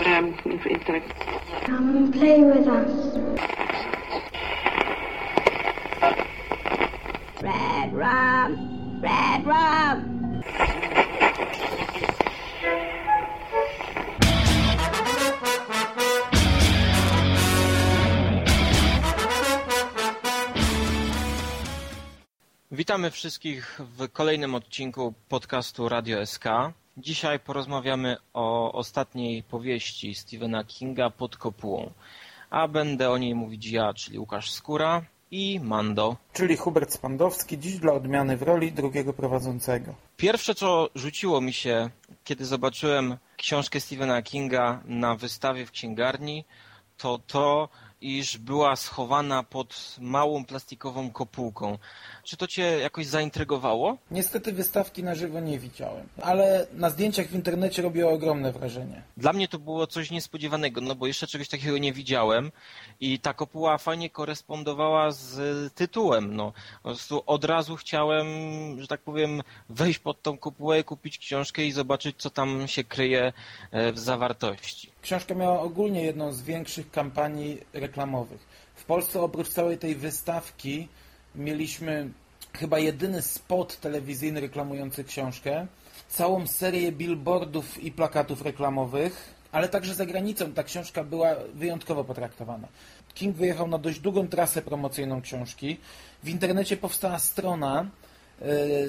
brałem w intelekt. Come and play with us. Red rum, red rum. Witamy wszystkich w kolejnym odcinku podcastu Radio SK. Dzisiaj porozmawiamy o ostatniej powieści Stephena Kinga pod kopułą. A będę o niej mówić ja, czyli Łukasz Skóra i Mando. czyli Hubert Spandowski, dziś dla odmiany w roli drugiego prowadzącego. Pierwsze, co rzuciło mi się, kiedy zobaczyłem książkę Stephena Kinga na wystawie w księgarni, to to, iż była schowana pod małą plastikową kopułką. Czy to cię jakoś zaintrygowało? Niestety wystawki na żywo nie widziałem, ale na zdjęciach w internecie robiło ogromne wrażenie. Dla mnie to było coś niespodziewanego, no bo jeszcze czegoś takiego nie widziałem i ta kopuła fajnie korespondowała z tytułem. No. Po prostu od razu chciałem, że tak powiem, wejść pod tą kopułę, kupić książkę i zobaczyć, co tam się kryje e, w zawartości. Książka miała ogólnie jedną z większych kampanii reklamowych. W Polsce oprócz całej tej wystawki mieliśmy chyba jedyny spot telewizyjny reklamujący książkę, całą serię billboardów i plakatów reklamowych, ale także za granicą ta książka była wyjątkowo potraktowana. King wyjechał na dość długą trasę promocyjną książki. W internecie powstała strona,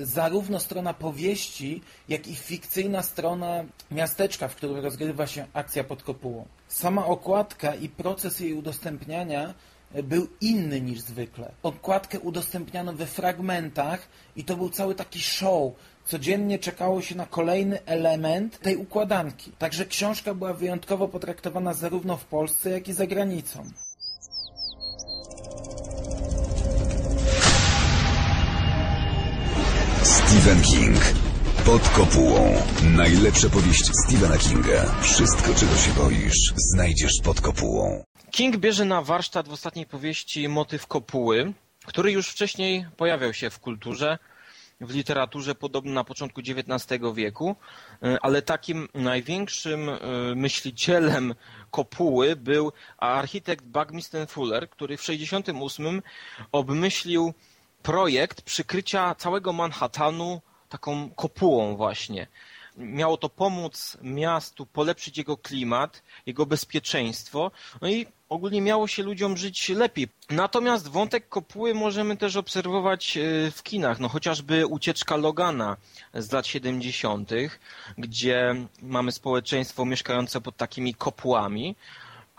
zarówno strona powieści, jak i fikcyjna strona miasteczka, w którym rozgrywa się akcja pod kopułą. Sama okładka i proces jej udostępniania e, był inny niż zwykle. Okładkę udostępniano we fragmentach i to był cały taki show. Codziennie czekało się na kolejny element tej układanki. Także książka była wyjątkowo potraktowana zarówno w Polsce, jak i za granicą. Stephen King. Pod kopułą. Najlepsze powieści Stephena Kinga. Wszystko, czego się boisz, znajdziesz pod kopułą. King bierze na warsztat w ostatniej powieści motyw kopuły, który już wcześniej pojawiał się w kulturze, w literaturze podobno na początku XIX wieku, y, ale takim największym y, myślicielem kopuły był architekt Buckminster Fuller, który w 68 obmyślił projekt przykrycia całego Manhattanu taką kopułą właśnie. Miało to pomóc miastu polepszyć jego klimat, jego bezpieczeństwo, no i ogólnie miało się ludziom żyć lepiej. Natomiast wątek kopuły możemy też obserwować e, w kinach, no chociażby ucieczka Logana z lat 70., gdzie mamy społeczeństwo mieszkające pod takimi kopułami,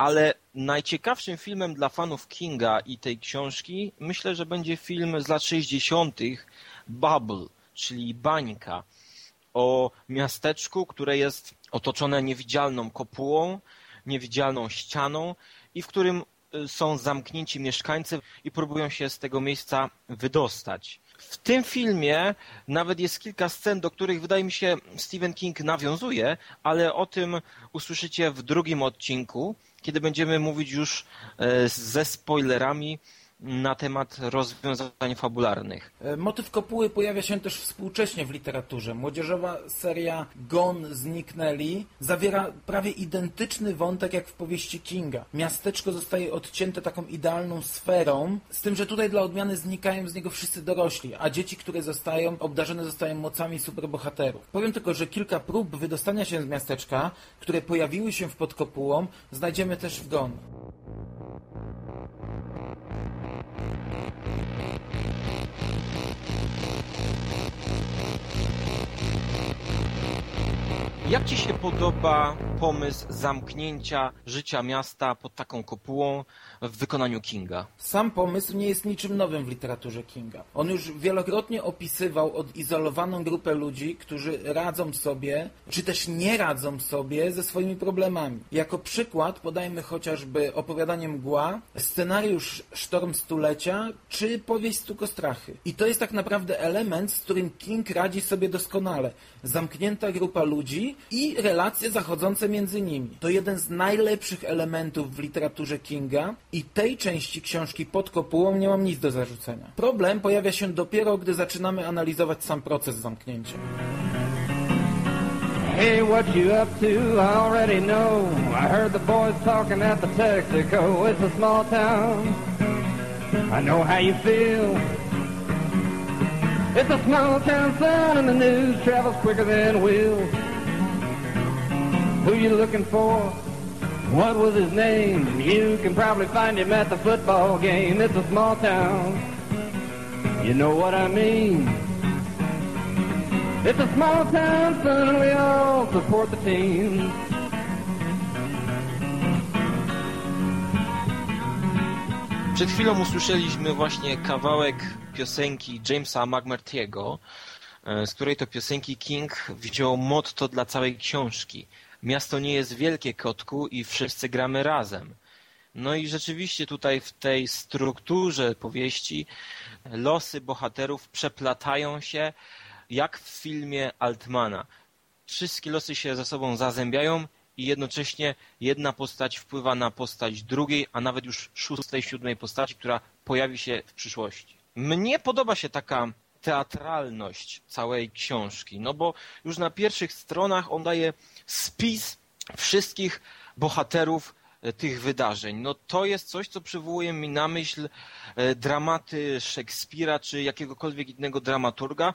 ale najciekawszym filmem dla fanów Kinga i tej książki myślę, że będzie film z lat 60. Bubble, czyli bańka o miasteczku, które jest otoczone niewidzialną kopułą, niewidzialną ścianą i w którym y, są zamknięci mieszkańcy i próbują się z tego miejsca wydostać. W tym filmie nawet jest kilka scen, do których wydaje mi się Stephen King nawiązuje, ale o tym usłyszycie w drugim odcinku, kiedy będziemy mówić już e, ze spoilerami na temat rozwiązań fabularnych. E, Motyw kopuły pojawia się też współcześnie w literaturze. Młodzieżowa seria Gone zniknęli zawiera prawie identyczny wątek jak w powieści Kinga. Miasteczko zostaje odcięte taką idealną sferą, z tym, że tutaj dla odmiany znikają z niego wszyscy dorośli, a dzieci, które zostają, obdarzone zostają mocami superbohaterów. Powiem tylko, że kilka prób wydostania się z miasteczka, które pojawiły się w podkopułą, znajdziemy też w Gone. Jak Ci się podoba pomysł zamknięcia życia miasta pod taką kopułą w wykonaniu Kinga? Sam pomysł nie jest niczym nowym w literaturze Kinga. On już wielokrotnie opisywał odizolowaną grupę ludzi, którzy radzą sobie, czy też nie radzą sobie ze swoimi problemami. Jako przykład podajmy chociażby opowiadanie Mgła, scenariusz Sztorm Stulecia, czy powieść Stukostrachy. I to jest tak naprawdę element, z którym King radzi sobie doskonale. Zamknięta grupa ludzi i relacje zachodzące między nimi. To jeden z najlepszych elementów w literaturze Kinga i tej części książki pod kopułą nie mam nic do zarzucenia. Problem pojawia się dopiero, gdy zaczynamy analizować sam proces zamknięcia. Hey, what you up to? I already know. I heard the boys talking at the Texaco. It's a small town. I know how you feel. It's a small town son and the news travels quicker than wheels. Who you looking for? What was his name? You can probably find him at the football game. It's a small town. You know what I mean? It's a small town, son, we all support the team. Przed chwilą usłyszeliśmy właśnie kawałek piosenki Jamesa McMurtry'ego, e, z której to piosenki King wziął motto dla całej książki. Miasto nie jest wielkie, kotku, i wszyscy gramy razem. No i rzeczywiście tutaj w tej strukturze powieści losy bohaterów przeplatają się jak w filmie Altmana. Wszystkie losy się ze sobą zazębiają i jednocześnie jedna postać wpływa na postać drugiej, a nawet już szóstej, siódmej postaci, która pojawi się w przyszłości. Mnie podoba się taka teatralność całej książki, no bo już na pierwszych stronach on daje spis wszystkich bohaterów e, tych wydarzeń. No to jest coś, co przywołuje mi na myśl e, dramaty Szekspira czy jakiegokolwiek innego dramaturga.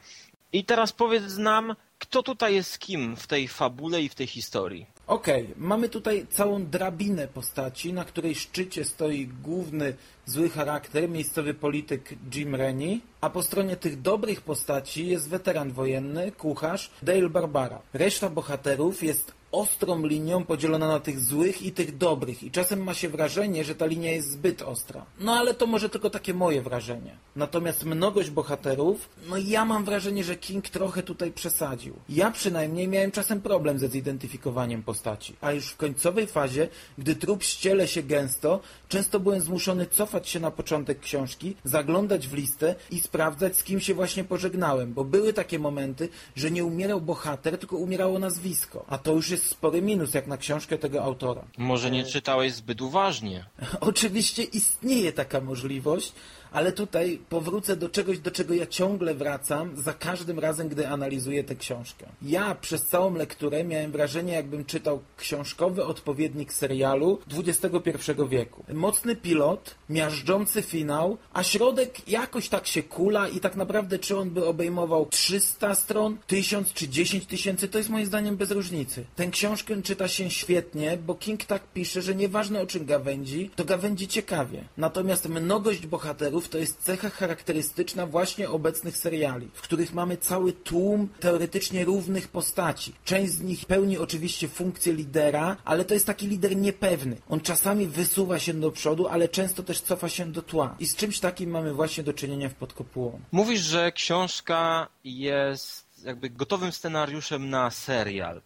I teraz powiedz nam, kto tutaj jest kim w tej fabule i w tej historii. Okej, mamy tutaj całą drabinę postaci, na której szczycie stoi główny zły charakter, miejscowy polityk Jim Rennie, a po stronie tych dobrych postaci jest weteran wojenny, kucharz Dale Barbara. Reszta bohaterów jest ostrą linią podzielona na tych złych i tych dobrych i czasem ma się wrażenie, że ta linia jest zbyt ostra. No ale to może tylko takie moje wrażenie. Natomiast mnogość bohaterów, no ja mam wrażenie, że King trochę tutaj przesadził. Ja przynajmniej miałem czasem problem ze zidentyfikowaniem postaci, a już w końcowej fazie, gdy trup ściele się gęsto, często byłem zmuszony cofać się na początek książki, zaglądać w listę i sprawdzać z kim się właśnie pożegnałem, bo były takie momenty, że nie umierał bohater, tylko umierało nazwisko, a to już jest spory minus jak na książkę tego autora. Może nie czytałeś zbyt uważnie. Oczywiście istnieje taka możliwość, ale tutaj powrócę do czegoś, do czego ja ciągle wracam za każdym razem, gdy analizuję tę książkę. Ja przez całą lekturę miałem wrażenie, jakbym czytał książkowy odpowiednik serialu XXI wieku. Mocny pilot, miażdżący finał, a środek jakoś tak się kula i tak naprawdę czy on by obejmował 300 stron, 1000 czy 10 tysięcy, to jest moim zdaniem bez różnicy. Tę książkę czyta się świetnie, bo King tak pisze, że nieważne o czym gawędzi, to gawędzi ciekawie. Natomiast mnogość bohaterów to jest cecha charakterystyczna właśnie obecnych seriali, w których mamy cały tłum teoretycznie równych postaci. Część z nich pełni oczywiście funkcję lidera, ale to jest taki lider niepewny. On czasami wysuwa się do przodu, ale często też cofa się do tła. I z czymś takim mamy właśnie do czynienia w Podkopułą. Mówisz, że książka jest jakby gotowym scenariuszem na serial.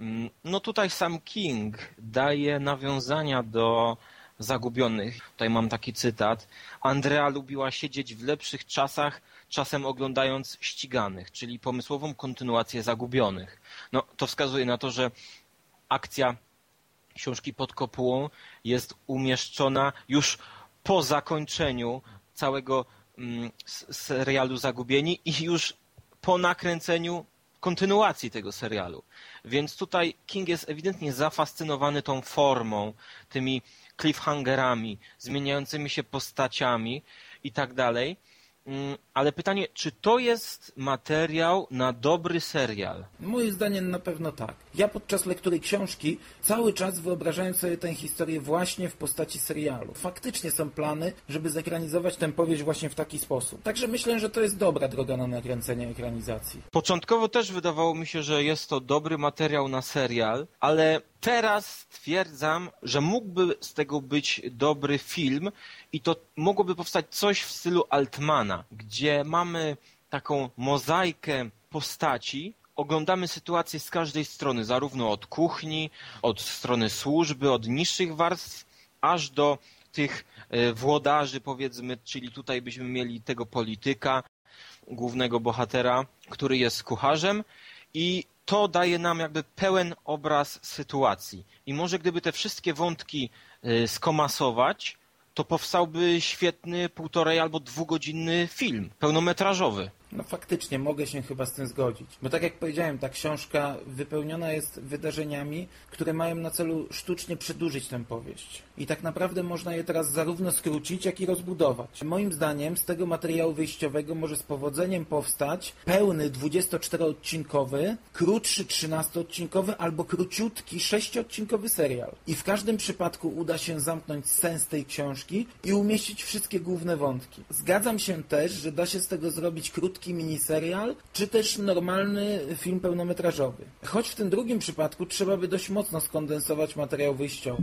Mm, No tutaj sam King daje nawiązania do Zagubionych. Tutaj mam taki cytat. Andrea lubiła siedzieć w lepszych czasach, czasem oglądając ściganych, czyli pomysłową kontynuację Zagubionych. No, to wskazuje na to, że akcja książki pod kopułą jest umieszczona już po zakończeniu całego mm, serialu Zagubieni i już po nakręceniu kontynuacji tego serialu. Więc tutaj King jest ewidentnie zafascynowany tą formą, tymi cliffhangerami, zmieniającymi się postaciami i tak dalej. Mm, Ale pytanie, czy to jest materiał na dobry serial? Moim zdaniem na pewno tak. Ja podczas lektury książki cały czas wyobrażałem sobie tę historię właśnie w postaci serialu. Faktycznie są plany, żeby zekranizować tę powieść właśnie w taki sposób. Także myślę, że to jest dobra droga na nakręcenie ekranizacji. Początkowo też wydawało mi się, że jest to dobry materiał na serial, ale teraz stwierdzam, że mógłby z tego być dobry film i to mogłoby powstać coś w stylu Altmana, gdzie mamy taką mozaikę postaci, oglądamy sytuację z każdej strony, zarówno od kuchni, od strony służby, od niższych warstw, aż do tych e, włodarzy, powiedzmy, czyli tutaj byśmy mieli tego polityka, głównego bohatera, który jest kucharzem. I to daje nam jakby pełen obraz sytuacji. I może gdyby te wszystkie wątki y, skomasować, to powstałby świetny półtorej albo dwugodzinny film, pełnometrażowy. No faktycznie, mogę się chyba z tym zgodzić. Bo tak jak powiedziałem, ta książka wypełniona jest wydarzeniami, które mają na celu sztucznie przedłużyć tę powieść. I tak naprawdę można je teraz zarówno skrócić, jak i rozbudować. Moim zdaniem z tego materiału wyjściowego może z powodzeniem powstać pełny 24-odcinkowy, krótszy 13-odcinkowy albo króciutki 6-odcinkowy serial. I w każdym przypadku uda się zamknąć sens tej książki i umieścić wszystkie główne wątki. Zgadzam się też, że da się z tego zrobić krótki miniserial, czy też normalny film pełnometrażowy. Choć w tym drugim przypadku trzeba by dość mocno skondensować materiał wyjściowy.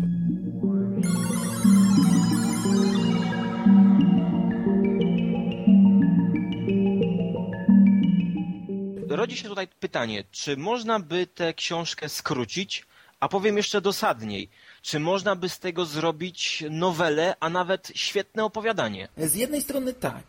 Rodzi się tutaj pytanie, czy można by tę książkę skrócić, a powiem jeszcze dosadniej, czy można by z tego zrobić nowelę, a nawet świetne opowiadanie? Z jednej strony tak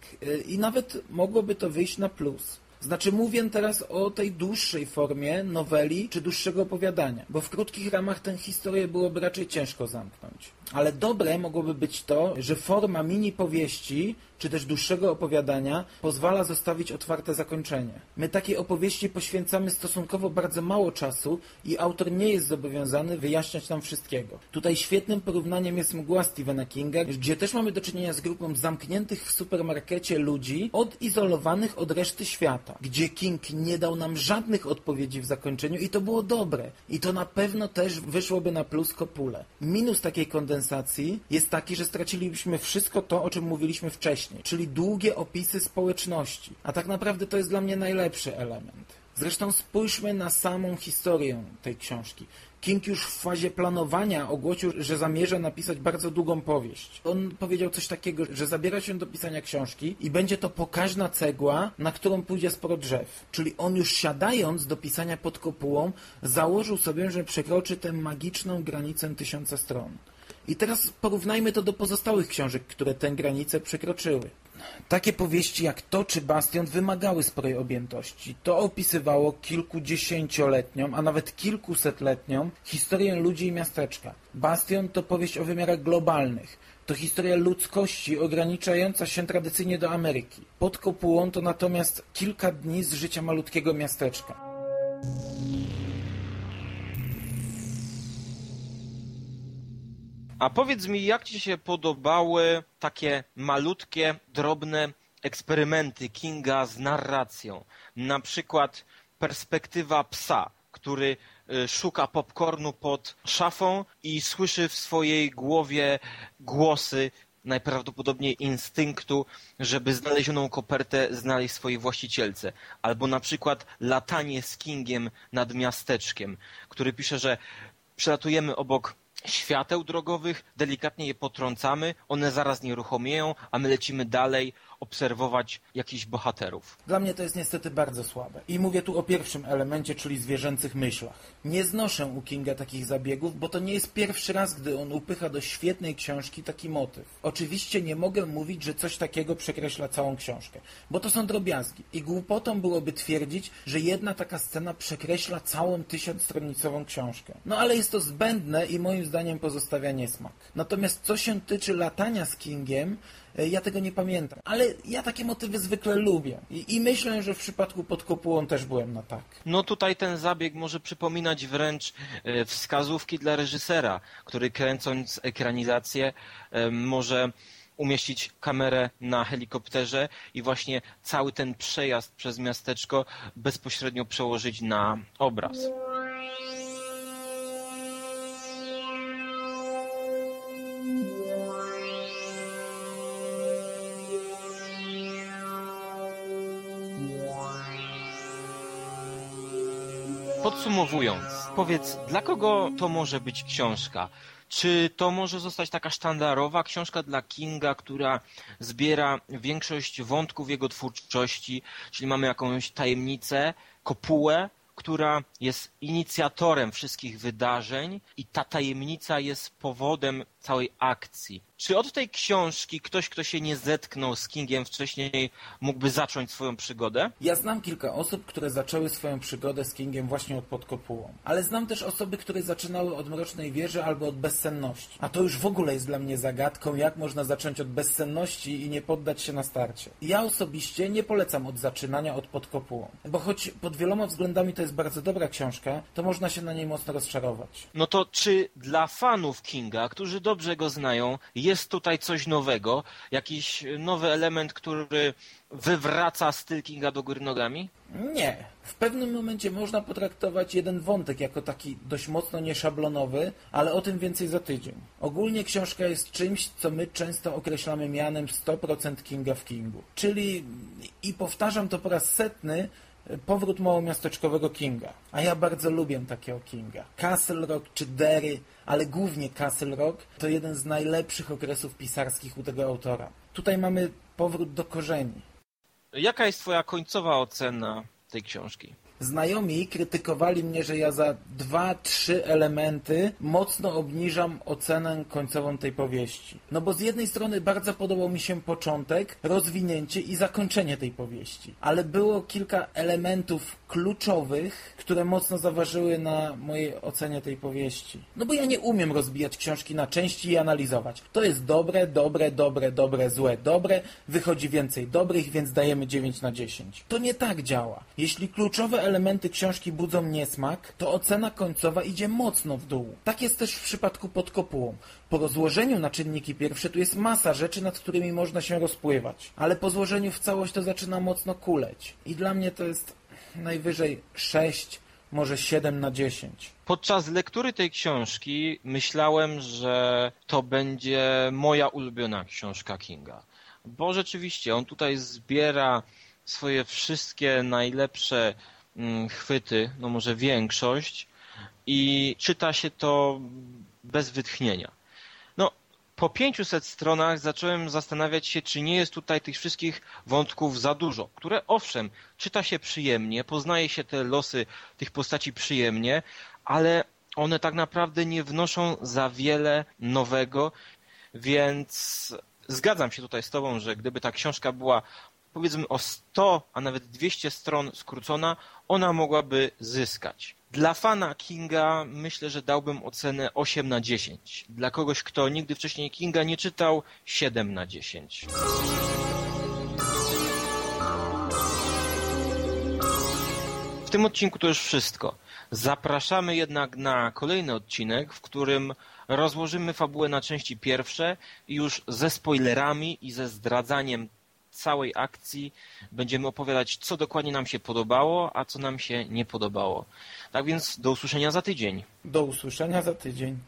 i nawet mogłoby to wyjść na plus. Znaczy mówię teraz o tej dłuższej formie noweli czy dłuższego opowiadania, bo w krótkich ramach tę historię byłoby raczej ciężko zamknąć. Ale dobre mogłoby być to, że forma mini powieści czy też dłuższego opowiadania pozwala zostawić otwarte zakończenie. My takiej opowieści poświęcamy stosunkowo bardzo mało czasu i autor nie jest zobowiązany wyjaśniać nam wszystkiego. Tutaj świetnym porównaniem jest mgła Stephena Kinga, gdzie też mamy do czynienia z grupą zamkniętych w supermarkecie ludzi, odizolowanych od reszty świata, gdzie King nie dał nam żadnych odpowiedzi w zakończeniu i to było dobre. I to na pewno też wyszłoby na plus kopule. Minus takiej kondensacji jest taki, że stracilibyśmy wszystko to, o czym mówiliśmy wcześniej czyli długie opisy społeczności. A tak naprawdę to jest dla mnie najlepszy element. Zresztą spójrzmy na samą historię tej książki. King już w fazie planowania ogłosił, że zamierza napisać bardzo długą powieść. On powiedział coś takiego, że zabiera się do pisania książki i będzie to pokaźna cegła, na którą pójdzie sporo drzew. Czyli on już siadając do pisania pod kopułą, założył sobie, że przekroczy tę magiczną granicę tysiąca stron. I teraz porównajmy to do pozostałych książek, które tę granicę przekroczyły. Takie powieści jak to czy Bastion wymagały sporej objętości. To opisywało kilkudziesięcioletnią, a nawet kilkusetletnią historię ludzi i miasteczka. Bastion to powieść o wymiarach globalnych. To historia ludzkości ograniczająca się tradycyjnie do Ameryki. Pod kopułą to natomiast kilka dni z życia malutkiego miasteczka. A powiedz mi, jak Ci się podobały takie malutkie, drobne eksperymenty Kinga z narracją? Na przykład perspektywa psa, który y, szuka popcornu pod szafą i słyszy w swojej głowie głosy najprawdopodobniej instynktu, żeby znalezioną kopertę znaleźć swojej właścicielce. Albo na przykład latanie z Kingiem nad miasteczkiem, który pisze, że przelatujemy obok świateł drogowych, delikatnie je potrącamy, one zaraz nieruchomieją, a my lecimy dalej obserwować jakichś bohaterów. Dla mnie to jest niestety bardzo słabe. I mówię tu o pierwszym elemencie, czyli zwierzęcych myślach. Nie znoszę u Kinga takich zabiegów, bo to nie jest pierwszy raz, gdy on upycha do świetnej książki taki motyw. Oczywiście nie mogę mówić, że coś takiego przekreśla całą książkę, bo to są drobiazgi. I głupotą byłoby twierdzić, że jedna taka scena przekreśla całą tysiącstronicową książkę. No ale jest to zbędne i moim zdaniem pozostawia niesmak. Natomiast co się tyczy latania z Kingiem, ja tego nie pamiętam. Ale ja takie motywy zwykle lubię. I, I, myślę, że w przypadku pod kopułą też byłem na tak. No tutaj ten zabieg może przypominać wręcz e, wskazówki dla reżysera, który kręcąc ekranizację e, może umieścić kamerę na helikopterze i właśnie cały ten przejazd przez miasteczko bezpośrednio przełożyć na obraz. Podsumowując, powiedz, dla kogo to może być książka? Czy to może zostać taka sztandarowa książka dla Kinga, która zbiera większość wątków jego twórczości, czyli mamy jakąś tajemnicę, kopułę, która jest inicjatorem wszystkich wydarzeń i ta tajemnica jest powodem całej akcji. Czy od tej książki ktoś, kto się nie zetknął z Kingiem wcześniej, mógłby zacząć swoją przygodę? Ja znam kilka osób, które zaczęły swoją przygodę z Kingiem właśnie od Podkopułą. Ale znam też osoby, które zaczynały od Mrocznej Wieży albo od Bezsenności. A to już w ogóle jest dla mnie zagadką, jak można zacząć od Bezsenności i nie poddać się na starcie. Ja osobiście nie polecam od zaczynania od Podkopułą. Bo choć pod wieloma względami to jest bardzo dobra książka, to można się na niej mocno rozczarować. No to czy dla fanów Kinga, którzy dobrze go znają, jest tutaj coś nowego? Jakiś nowy element, który wywraca styl Kinga do góry nogami? Nie. W pewnym momencie można potraktować jeden wątek jako taki dość mocno nieszablonowy, ale o tym więcej za tydzień. Ogólnie książka jest czymś, co my często określamy mianem 100% Kinga w Kingu. Czyli, i powtarzam to po raz setny, powrót małomiasteczkowego Kinga. A ja bardzo lubię takiego Kinga. Castle Rock czy Derry, ale głównie Castle Rock, to jeden z najlepszych okresów pisarskich u tego autora. Tutaj mamy powrót do korzeni. Jaka jest twoja końcowa ocena tej książki? Znajomi krytykowali mnie, że ja za dwa, trzy elementy mocno obniżam ocenę końcową tej powieści. No bo z jednej strony bardzo podobał mi się początek, rozwinięcie i zakończenie tej powieści. Ale było kilka elementów kluczowych, które mocno zaważyły na mojej ocenie tej powieści. No bo ja nie umiem rozbijać książki na części i analizować. To jest dobre, dobre, dobre, dobre, złe, dobre, wychodzi więcej dobrych, więc dajemy 9 na 10. To nie tak działa. Jeśli kluczowe elementy książki budzą niesmak, to ocena końcowa idzie mocno w dół. Tak jest też w przypadku pod kopułą. Po rozłożeniu na czynniki pierwsze tu jest masa rzeczy, nad którymi można się rozpływać. Ale po złożeniu w całość to zaczyna mocno kuleć. I dla mnie to jest najwyżej 6, może 7 na 10. Podczas lektury tej książki myślałem, że to będzie moja ulubiona książka Kinga. Bo rzeczywiście on tutaj zbiera swoje wszystkie najlepsze chwyty, no może większość, i czyta się to bez wytchnienia. No, po 500 stronach zacząłem zastanawiać się, czy nie jest tutaj tych wszystkich wątków za dużo, które owszem, czyta się przyjemnie, poznaje się te losy tych postaci przyjemnie, ale one tak naprawdę nie wnoszą za wiele nowego, więc zgadzam się tutaj z Tobą, że gdyby ta książka była powiedzmy o 100, a nawet 200 stron skrócona, ona mogłaby zyskać. Dla fana Kinga myślę, że dałbym ocenę 8 na 10. Dla kogoś, kto nigdy wcześniej Kinga nie czytał, 7 na 10. W tym odcinku to już wszystko. Zapraszamy jednak na kolejny odcinek, w którym rozłożymy fabułę na części pierwsze już ze spoilerami i ze zdradzaniem całej akcji będziemy opowiadać, co dokładnie nam się podobało, a co nam się nie podobało. Tak więc do usłyszenia za tydzień. Do usłyszenia za tydzień.